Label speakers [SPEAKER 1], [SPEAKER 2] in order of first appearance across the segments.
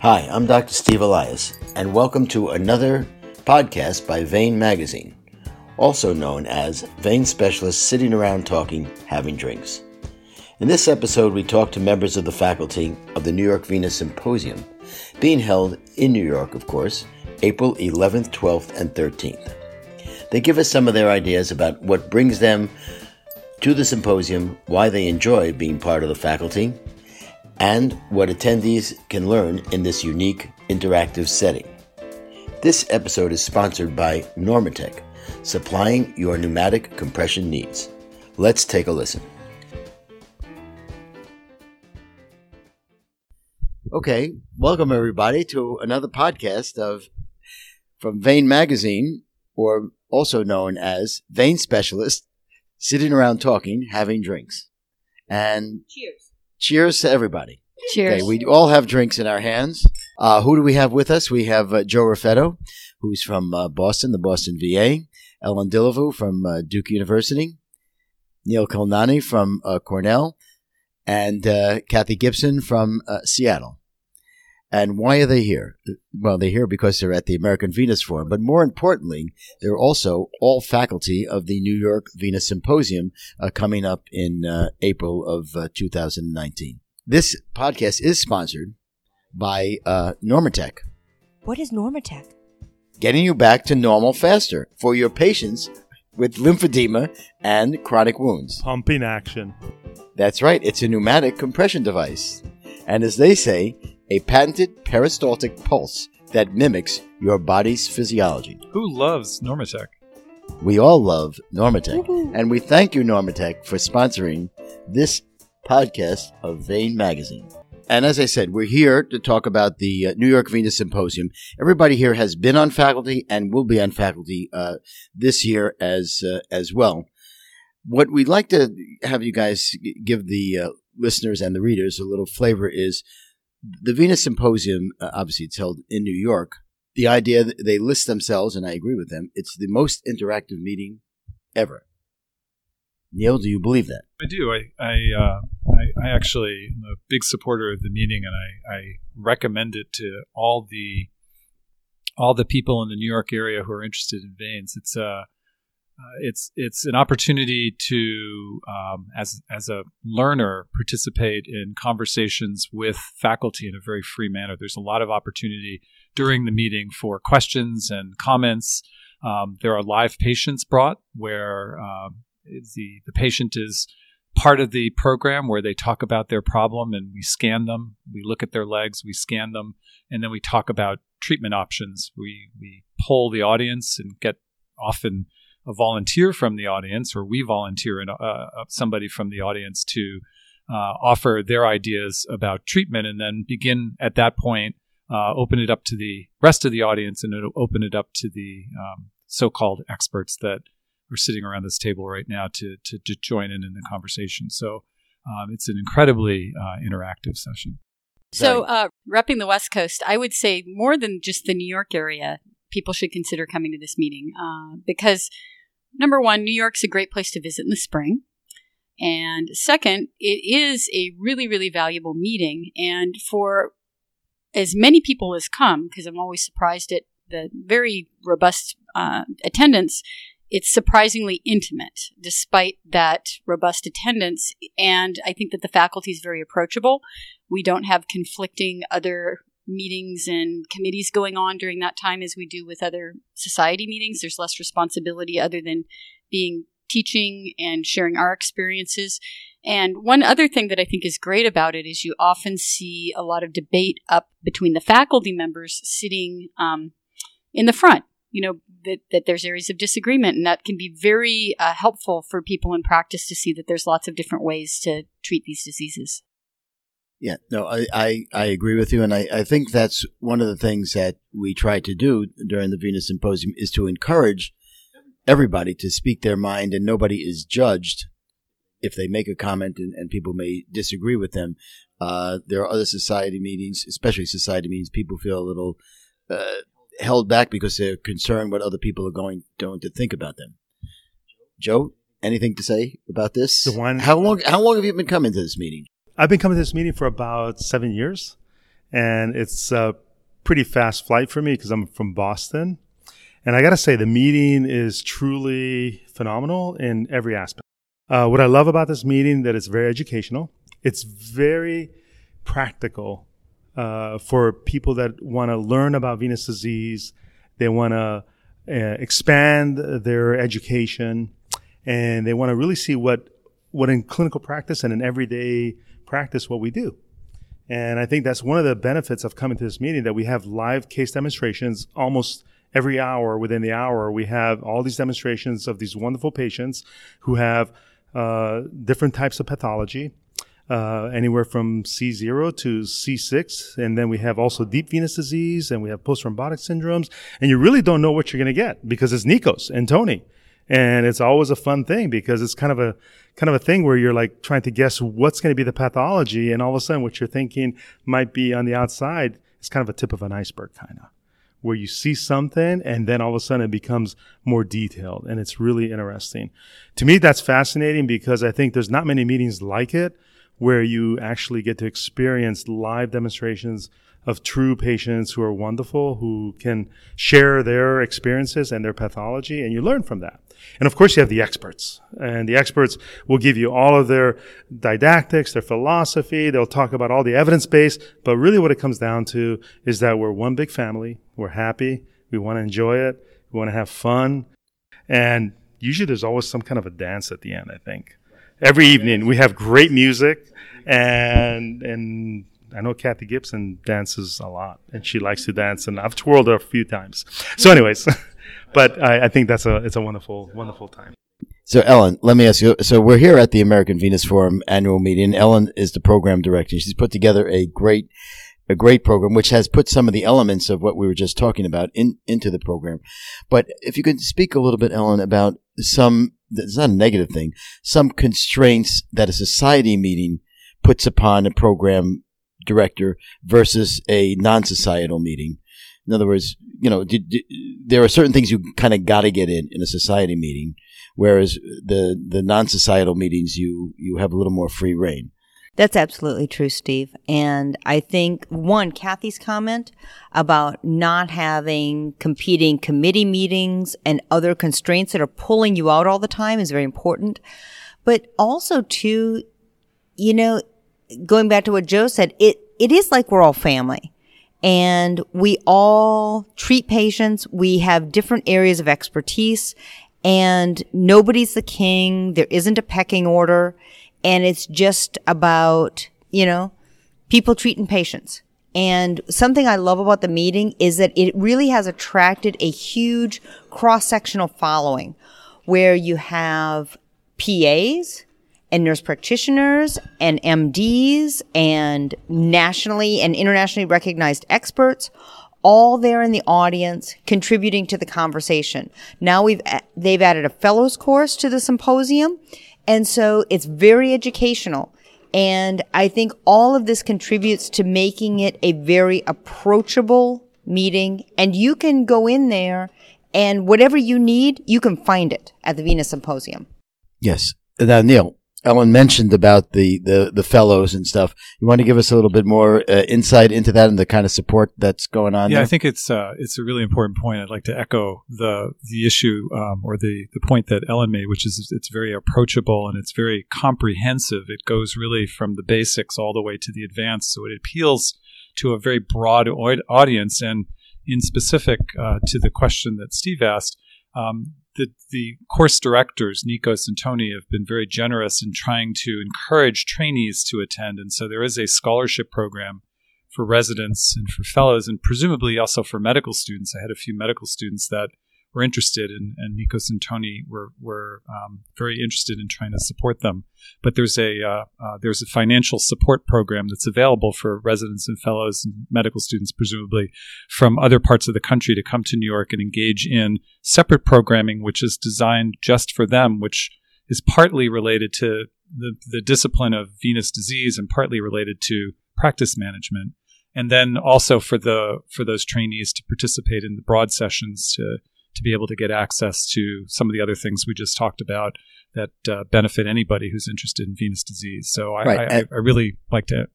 [SPEAKER 1] Hi, I'm Dr. Steve Elias, and welcome to another podcast by Vein Magazine, also known as Vein Specialists Sitting Around Talking, Having Drinks. In this episode, we talk to members of the faculty of the New York Venous Symposium, being held in New York, of course, April 11th, 12th, and 13th. They give us some of their ideas about what brings them to the symposium, why they enjoy being part of the faculty, and what attendees can learn in this unique interactive setting. This episode is sponsored by Normatec, supplying your pneumatic compression needs. Let's take a listen. Okay, welcome everybody to another podcast of from Vein Magazine, or also known as Vein Specialist, sitting around talking, having drinks. And
[SPEAKER 2] Cheers.
[SPEAKER 1] Cheers to everybody.
[SPEAKER 2] Cheers.
[SPEAKER 1] Okay, we all have drinks in our hands. Uh, who do we have with us? We have uh, Joe Raffetto, who's from uh, Boston, the Boston VA, Ellen Dillavou from uh, Duke University, Neil Khilnani from uh, Cornell, and uh, Kathy Gibson from uh, Seattle. And why are they here? Well, they're here because they're at the American Venous Forum, but more importantly, they're also all faculty of the New York Venous Symposium uh, coming up in uh, April of uh, 2019. This podcast is sponsored by uh, Normatec,
[SPEAKER 2] What is Normatec?
[SPEAKER 1] getting you back to normal faster for your patients with lymphedema and chronic wounds.
[SPEAKER 3] Pumping action.
[SPEAKER 1] That's right, it's a pneumatic compression device. And as they say, a patented peristaltic pulse that mimics your body's physiology.
[SPEAKER 4] Who loves Normatec?
[SPEAKER 1] We all love Normatec, and we thank you, Normatec, for sponsoring this podcast of Vein Magazine. And as I said, we're here to talk about the uh, New York Venous Symposium. Everybody here has been on faculty and will be on faculty uh, this year as uh, as well. What we'd like to have you guys g- give the uh, listeners and the readers a little flavor is the Venous Symposium. Uh, obviously, it's held in New York. The idea that they list themselves, and I agree with them, it's the most interactive meeting ever. Neil, do you believe that?
[SPEAKER 4] I do. I I, uh, I I actually am a big supporter of the meeting, and I, I recommend it to all the all the people in the New York area who are interested in veins. It's a uh, it's it's an opportunity to um, as as a learner participate in conversations with faculty in a very free manner. There's a lot of opportunity during the meeting for questions and comments. Um, there are live patients brought where um, the the patient is part of the program where they talk about their problem and we scan them. We look at their legs, we scan them, and then we talk about treatment options. We we poll the audience and get often a volunteer from the audience, or we volunteer and uh, somebody from the audience to uh, offer their ideas about treatment, and then begin at that point. Uh, open it up to the rest of the audience, and it'll open it up to the um, so-called experts that are sitting around this table right now to to, to join in in the conversation. So um, it's an incredibly uh, interactive session.
[SPEAKER 2] So, uh, repping the West Coast, I would say more than just the New York area, people should consider coming to this meeting uh, because, number one, New York's a great place to visit in the spring. And second, it is a really, really valuable meeting. And for as many people as come, because I'm always surprised at the very robust uh, attendance, it's surprisingly intimate despite that robust attendance. And I think that the faculty is very approachable. We don't have conflicting other meetings and committees going on during that time as we do with other society meetings. There's less responsibility other than being teaching and sharing our experiences. And one other thing that I think is great about it is you often see a lot of debate up between the faculty members sitting um, in the front. You know, that, that there's areas of disagreement, and that can be very uh, helpful for people in practice to see that there's lots of different ways to treat these diseases.
[SPEAKER 1] Yeah, no, I, I, I agree with you. And I, I think that's one of the things that we try to do during the Venous Symposium is to encourage everybody to speak their mind and nobody is judged if they make a comment and, and people may disagree with them. Uh, there are other society meetings, especially society meetings, people feel a little uh, held back because they're concerned what other people are going, going to think about them. Joe, anything to say about this?
[SPEAKER 3] The one-
[SPEAKER 1] how long how long have you been coming to this meeting?
[SPEAKER 3] I've been coming to this meeting for about seven years, and it's a pretty fast flight for me because I'm from Boston. And I got to say, the meeting is truly phenomenal in every aspect. Uh, what I love about this meeting that it's very educational. It's very practical uh, for people that want to learn about venous disease. They want to uh, expand their education, and they want to really see what what in clinical practice and in everyday practice what we do. And I think that's one of the benefits of coming to this meeting that we have live case demonstrations almost every hour within the hour. We have all these demonstrations of these wonderful patients who have uh, different types of pathology. Uh, anywhere from C0 to C6. And then we have also deep venous disease and we have post thrombotic syndromes. And you really don't know what you're going to get because it's Nikos and Tony. And it's always a fun thing because it's kind of a, kind of a thing where you're like trying to guess what's going to be the pathology. And all of a sudden what you're thinking might be on the outside is kind of a tip of an iceberg kind of where you see something and then all of a sudden it becomes more detailed and it's really interesting. To me, that's fascinating because I think there's not many meetings like it where you actually get to experience live demonstrations of true patients who are wonderful, who can share their experiences and their pathology, and you learn from that. And of course, you have the experts, and the experts will give you all of their didactics, their philosophy. They'll talk about all the evidence base, but really what it comes down to is that we're one big family. We're happy. We want to enjoy it. We want to have fun. And usually there's always some kind of a dance at the end, I think. Every evening we have great music and, and I know Kathy Gibson dances a lot and she likes to dance and I've twirled her a few times. So anyways, but I, I think that's a, it's a wonderful, wonderful time.
[SPEAKER 1] So, Ellen, let me ask you. So, we're here at the American Venous Forum annual meeting. Ellen is the program director. She's put together a great a great program, which has put some of the elements of what we were just talking about in, into the program. But if you could speak a little bit, Ellen, about some, it's not a negative thing, some constraints that a society meeting puts upon a program director versus a non-societal meeting. In other words, you know, did, did, there are certain things you kind of got to get in in a society meeting, whereas the the non-societal meetings you you have a little more free reign.
[SPEAKER 5] That's absolutely true, Steve. And I think one, Kathy's comment about not having competing committee meetings and other constraints that are pulling you out all the time is very important. But also too, you know, going back to what Joe said, it, it is like we're all family and we all treat patients. We have different areas of expertise and nobody's the king. There isn't a pecking order and it's just about, you know, people treating patients. And something I love about the meeting is that it really has attracted a huge cross sectional following where you have PAs and nurse practitioners and MDs and nationally and internationally recognized experts all there in the audience contributing to the conversation. Now we've, they've added a fellows course to the symposium and so it's very educational. And I think all of this contributes to making it a very approachable meeting. And you can go in there and whatever you need, you can find it at the Venous Symposium.
[SPEAKER 1] Yes. Now, Neil, Ellen mentioned about the, the, the fellows and stuff. You want to give us a little bit more uh, insight into that and the kind of support that's going on?
[SPEAKER 4] Yeah,
[SPEAKER 1] there?
[SPEAKER 4] I think it's uh, it's a really important point. I'd like to echo the the issue um, or the the point that Ellen made, which is it's very approachable and it's very comprehensive. It goes really from the basics all the way to the advanced, so it appeals to a very broad audience. And in specific uh, to the question that Steve asked. Um, the, the course directors, Nikos and Tony, have been very generous in trying to encourage trainees to attend. And so there is a scholarship program for residents and for fellows, and presumably also for medical students. I had a few medical students that were interested, and, and Nikos and Tony were were um, very interested in trying to support them. But there's a uh, uh, there's a financial support program that's available for residents and fellows and medical students, presumably from other parts of the country, to come to New York and engage in separate programming, which is designed just for them, which is partly related to the, the discipline of venous disease and partly related to practice management and then also for the for those trainees to participate in the broad sessions to to be able to get access to some of the other things we just talked about that uh, benefit anybody who's interested in venous disease. So I,
[SPEAKER 1] right.
[SPEAKER 4] I, I, really like to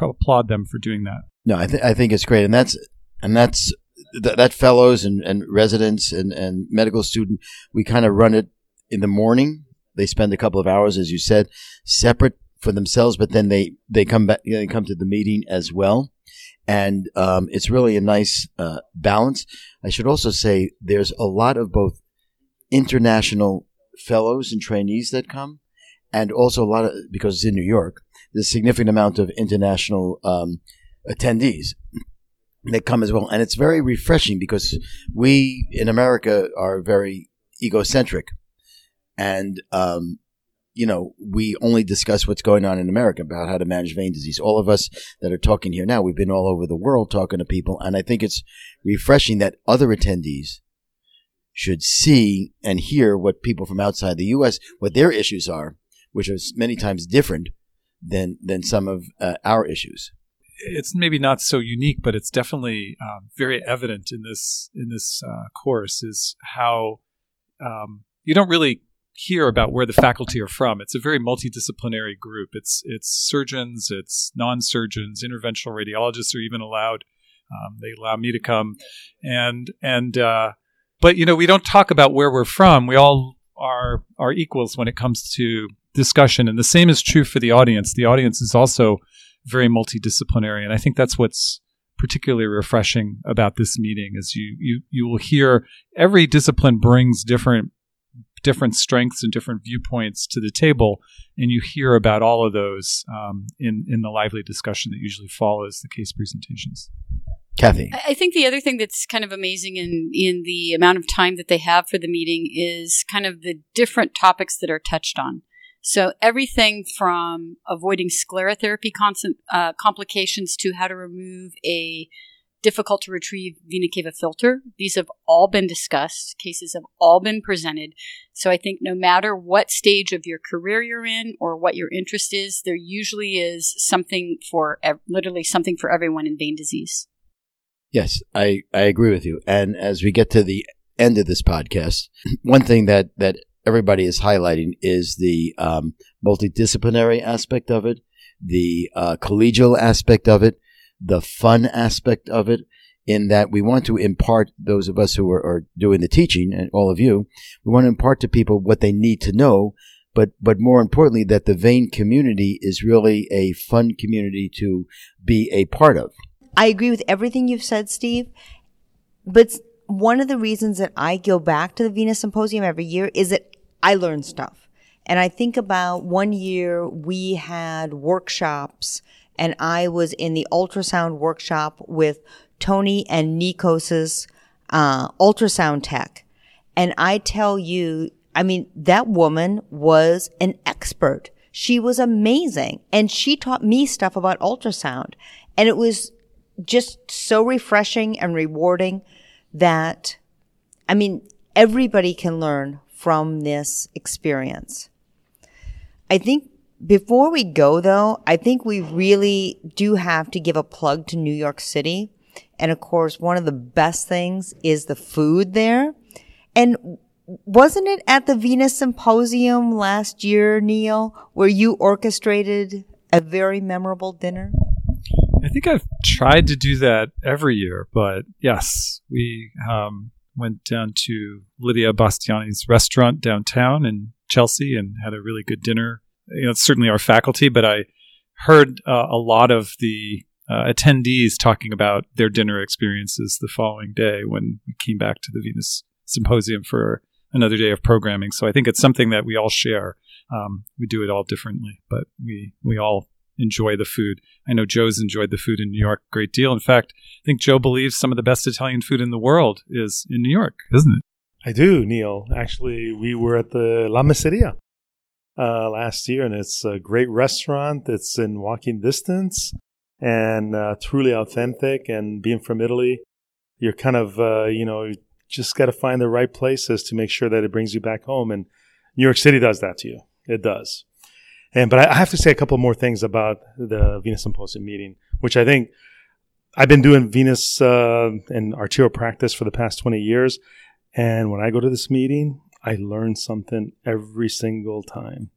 [SPEAKER 4] applaud them for doing that.
[SPEAKER 1] No, I, th- I think it's great, and that's and that's th- that fellows and, and residents and, and medical student. We kind of run it in the morning. They spend a couple of hours, as you said, separate for themselves, but then they they come back. They come to the meeting as well, and um, it's really a nice uh, balance. I should also say there's a lot of both international fellows and trainees that come, and also a lot of because it's in New York. There's a significant amount of international um, attendees that come as well, and it's very refreshing because we in America are very egocentric, and um, you know we only discuss what's going on in America about how to manage vein disease. All of us that are talking here now, we've been all over the world talking to people, and I think it's refreshing that other attendees should see and hear what people from outside the U.S. what their issues are, which are many times different than than some of uh, our issues.
[SPEAKER 4] It's maybe not so unique, but it's definitely um, very evident in this in this uh, course is how um, you don't really hear about where the faculty are from. It's a very multidisciplinary group. It's it's surgeons, it's non-surgeons, interventional radiologists are even allowed. Um, they allow me to come, and and uh, but you know we don't talk about where we're from. We all are are equals when it comes to discussion, and the same is true for the audience. The audience is also very multidisciplinary, and I think that's what's particularly refreshing about this meeting is you you you will hear every discipline brings different different strengths and different viewpoints to the table, and you hear about all of those um, in in the lively discussion that usually follows the case presentations.
[SPEAKER 1] Kathy.
[SPEAKER 2] I think the other thing that's kind of amazing in in the amount of time that they have for the meeting is kind of the different topics that are touched on. So everything from avoiding sclerotherapy uh, complications to how to remove a difficult to retrieve vena cava filter. These have all been discussed. Cases have all been presented. So I think no matter what stage of your career you're in or what your interest is, there usually is something for literally something for everyone in vein disease.
[SPEAKER 1] Yes, I, I agree with you. And as we get to the end of this podcast, one thing that, that everybody is highlighting is the um, multidisciplinary aspect of it, the uh, collegial aspect of it, the fun aspect of it, in that we want to impart those of us who are, are doing the teaching, and all of you, we want to impart to people what they need to know but but more importantly that the vein community is really a fun community to be a part of
[SPEAKER 5] I agree with everything you've said, Steve. But one of the reasons that I go back to the venous Symposium every year is that I learn stuff. And I think about one year we had workshops and I was in the ultrasound workshop with Tony and Nikos's uh, ultrasound tech. And I tell you, I mean, that woman was an expert. She was amazing. And she taught me stuff about ultrasound. And it was just so refreshing and rewarding that, I mean, everybody can learn from this experience. I think before we go though, I think we really do have to give a plug to New York City. And of course, one of the best things is the food there. And wasn't it at the Venous Symposium last year, Neil, where you orchestrated a very memorable dinner?
[SPEAKER 4] I think I've tried to do that every year, but yes, we um, went down to Lidia Bastianich's restaurant downtown in Chelsea and had a really good dinner. You know, it's certainly our faculty, but I heard uh, a lot of the uh, attendees talking about their dinner experiences the following day when we came back to the Venous Symposium for another day of programming. So I think it's something that we all share. Um, we do it all differently, but we we all enjoy the food. I know Joe's enjoyed the food in New York a great deal. In fact, I think Joe believes some of the best Italian food in the world is in New York, isn't it?
[SPEAKER 3] I do, Neil. Actually, we were at the La Masseria uh, last year, and it's a great restaurant. It's in walking distance and uh, truly authentic. And being from Italy, you're kind of, uh, you know, just got to find the right places to make sure that it brings you back home. And New York City does that to you. It does. And but I have to say a couple more things about the Venous Symposium meeting, which I think I've been doing Venous uh, and arterial practice for the past 20 years. And when I go to this meeting, I learn something every single time,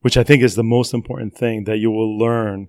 [SPEAKER 3] which I think is the most important thing that you will learn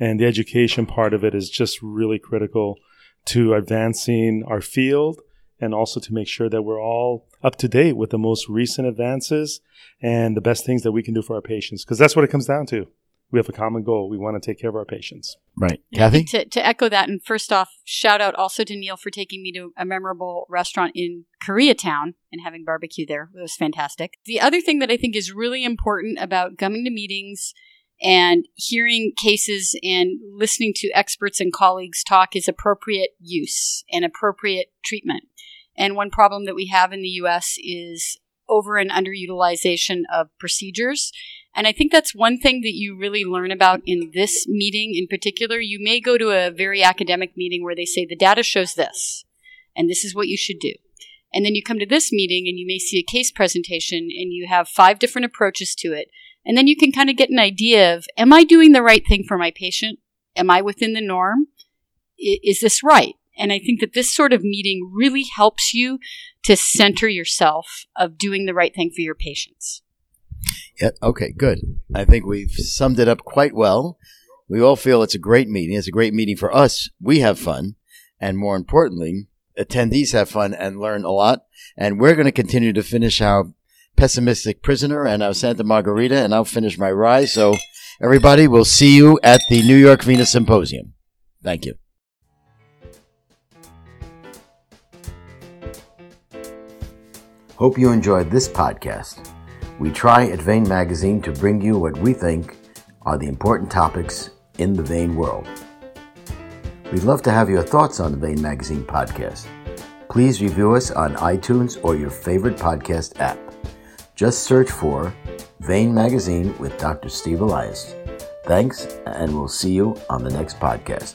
[SPEAKER 3] And the education part of it is just really critical to advancing our field and also to make sure that we're all up to date with the most recent advances and the best things that we can do for our patients. Because that's what it comes down to. We have a common goal. We want to take care of our patients.
[SPEAKER 1] Right. Kathy?
[SPEAKER 2] To, to echo that, and first off, shout out also to Neil for taking me to a memorable restaurant in Koreatown and having barbecue there. It was fantastic. The other thing that I think is really important about coming to meetings and hearing cases and listening to experts and colleagues talk is appropriate use and appropriate treatment. And one problem that we have in the US is over and underutilization of procedures. And I think that's one thing that you really learn about in this meeting in particular. You may go to a very academic meeting where they say the data shows this, and this is what you should do. And then you come to this meeting and you may see a case presentation and you have five different approaches to it. And then you can kind of get an idea of am I doing the right thing for my patient? Am I within the norm? I- is this right? And I think that this sort of meeting really helps you to center yourself of doing the right thing for your patients.
[SPEAKER 1] Yeah, okay, good. I think we've summed it up quite well. We all feel it's a great meeting. It's a great meeting for us. We have fun. And more importantly, attendees have fun and learn a lot. And we're going to continue to finish our pessimistic prisoner and our Santa Margherita, and I'll finish my rye. So, everybody, we'll see you at the New York Venous Symposium. Thank you. Hope you enjoyed this podcast. We try at Vein Magazine to bring you what we think are the important topics in the vein world. We'd love to have your thoughts on the Vein Magazine podcast. Please review us on iTunes or your favorite podcast app. Just search for Vein Magazine with Dr. Steve Elias. Thanks, and we'll see you on the next podcast.